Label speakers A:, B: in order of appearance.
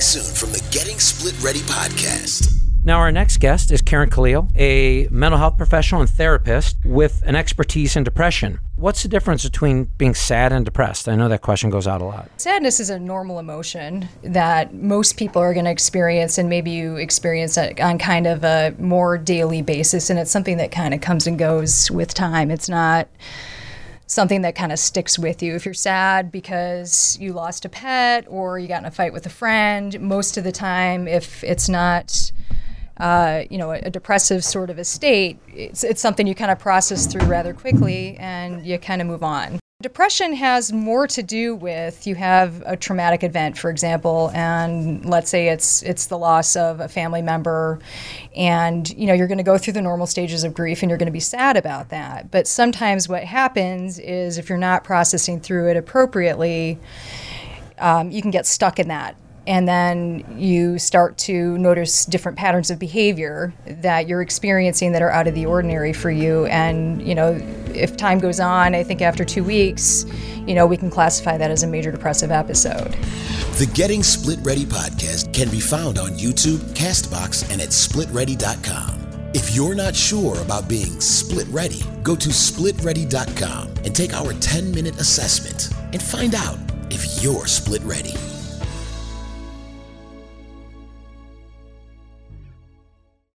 A: Coming soon from the Getting Split Ready podcast.
B: Now, our next guest is Karen Khalil, a mental health professional and therapist with an expertise in depression. What's the difference between being sad and depressed? I know that question goes out a lot.
C: Sadness is a normal emotion that most people are going to experience, and maybe you experience it on kind of a more daily basis, and it's something that kind of comes and goes with time. It's not something that kind of sticks with you. If you're sad because you lost a pet or you got in a fight with a friend, most of the time, if it's not uh, you know, a, a, depressive sort of a state, it's, it's something you kind of process through rather quickly and you kind of move on. Depression has more to do with you have a traumatic event, for example, and let's say it's it's the loss of a family member, and you know you're going to go through the normal stages of grief and you're going to be sad about that. But sometimes what happens is if you're not processing through it appropriately, um, you can get stuck in that and then you start to notice different patterns of behavior that you're experiencing that are out of the ordinary for you. And you know if time goes on i think after two weeks you know we can classify that as a major depressive episode.
A: The getting split ready podcast can be found on youtube castbox and at splitready.com if you're not sure about being split ready go to splitready.com and take our 10 minute assessment and find out if you're split ready